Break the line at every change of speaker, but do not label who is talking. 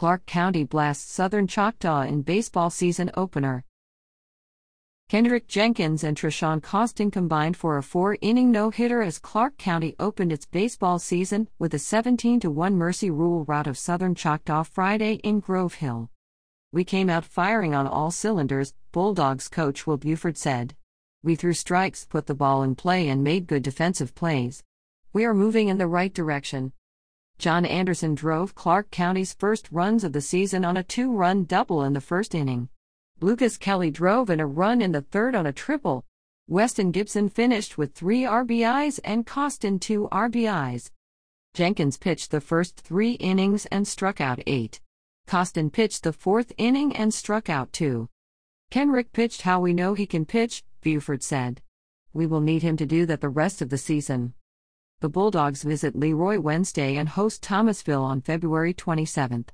Clarke County blasts Southern Choctaw in baseball season opener. Kendrick Jenkins and Treshaun Coston combined for a four inning no hitter as Clarke County opened its baseball season with a 17 1 Mercy Rule rout of Southern Choctaw Friday in Grove Hill. We came out firing on all cylinders, Bulldogs coach Will Buford said. We threw strikes, put the ball in play, and made good defensive plays. We are moving in the right direction. John Anderson drove Clarke County's first runs of the season on a two run double in the first inning. Lucas Kelley drove in a run in the third on a triple. Weston Gibson finished with three RBIs and Coston two RBIs. Jenkins pitched the first three innings and struck out eight. Coston pitched the fourth inning and struck out two. Kendrick pitched how we know he can pitch, Buford said. We will need him to do that the rest of the season. The Bulldogs visit Leroy Wednesday and host Thomasville on February 27.